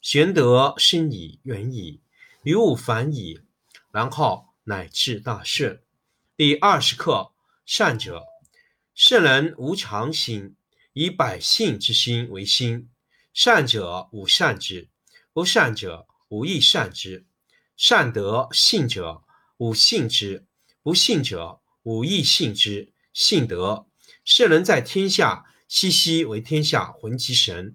玄德深矣，远矣，于物反矣，然后乃至大顺。第二十课：善者，圣人无常心，以百姓之心为心。善者无善之，不善者无亦善之。善德信者无信之，不信者无亦信之。信德，圣人在天下，熙熙为天下浑其神。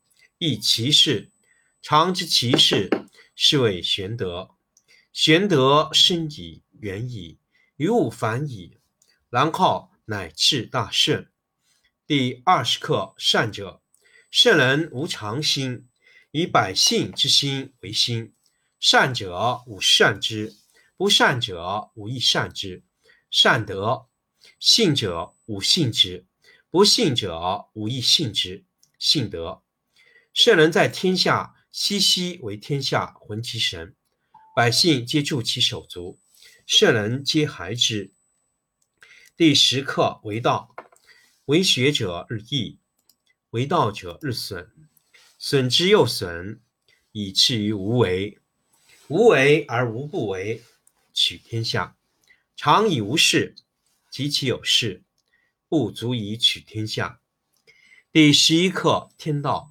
亦其事，常知其事，是谓玄德。玄德深矣，远矣，于物反矣，然后乃至大顺。第二十课：善者，圣人无常心，以百姓之心为心。善者无善之，不善者无亦善之。善德，信者无信之，不信者无亦信之。信德。圣人在天下，熙熙为天下浑其神，百姓皆助其手足，圣人皆孩之。第十课为道，为学者日益，为道者日损，损之又损，以至于无为。无为而无不为，取天下常以无事，及其有事，不足以取天下。第十一课天道。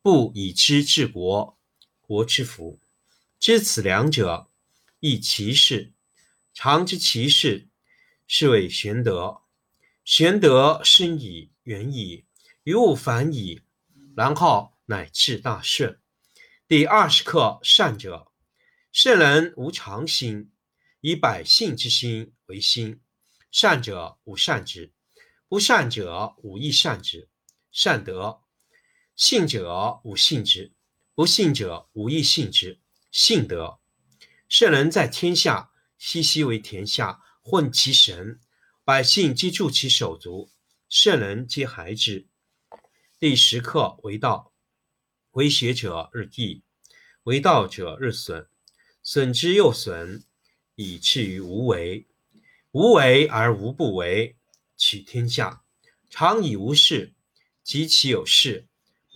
不以知治国，国之福。知此两者，亦其事。常知其事，是谓玄德。玄德深矣，远矣，于物反矣，然后乃至大顺。第二十课：善者，圣人无常心，以百姓之心为心。善者无善之，不善者无亦善之。善德。信者无信之，不信者无亦信之。信德，圣人在天下，熙熙为天下混其神，百姓皆助其手足，圣人皆孩之。第十课为道，为学者日益，为道者日损，损之又损，以至于无为。无为而无不为，取天下常以无事，及其有事。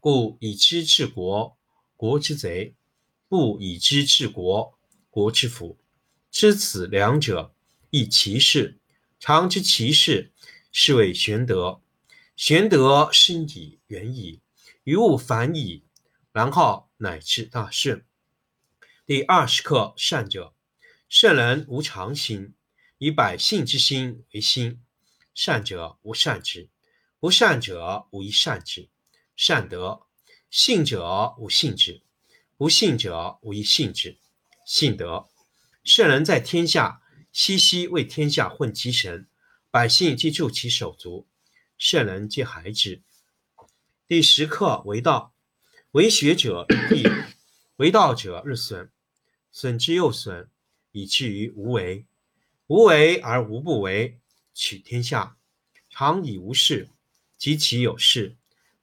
故以知治国，国之贼；不以知治国，国之福。知此两者，亦其事。常知其事，是谓玄德。玄德深矣，远矣，于物反矣，然后乃至大顺。第二十课：善者。圣人无常心，以百姓之心为心。善者无善之，不善者无一善之。善德，信者无信之，不信者无一信之。信德，圣人在天下，熙熙为天下混其神，百姓皆助其手足，圣人皆孩之。第十课为道，为学者日益，为道者日损，损之又损。以至于无为，无为而无不为，取天下常以无事，及其有事，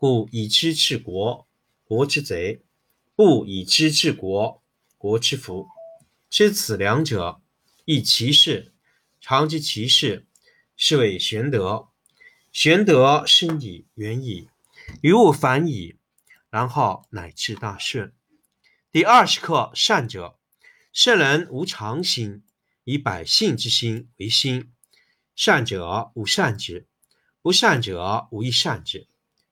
故以知治国，国之贼；不以知治国，国之福。知此两者，亦其事。常知其事，是谓玄德。玄德深矣，远矣，于物反矣，然后乃至大顺。第二十课：善者。圣人无常心，以百姓之心为心。善者无善之，不善者无一善之。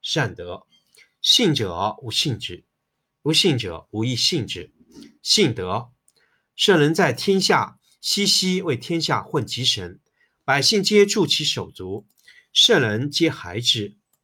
善德，信者无信之，不信者无亦信之。信德，圣人在天下，熙熙为天下混其神，百姓皆助其手足，圣人皆孩之。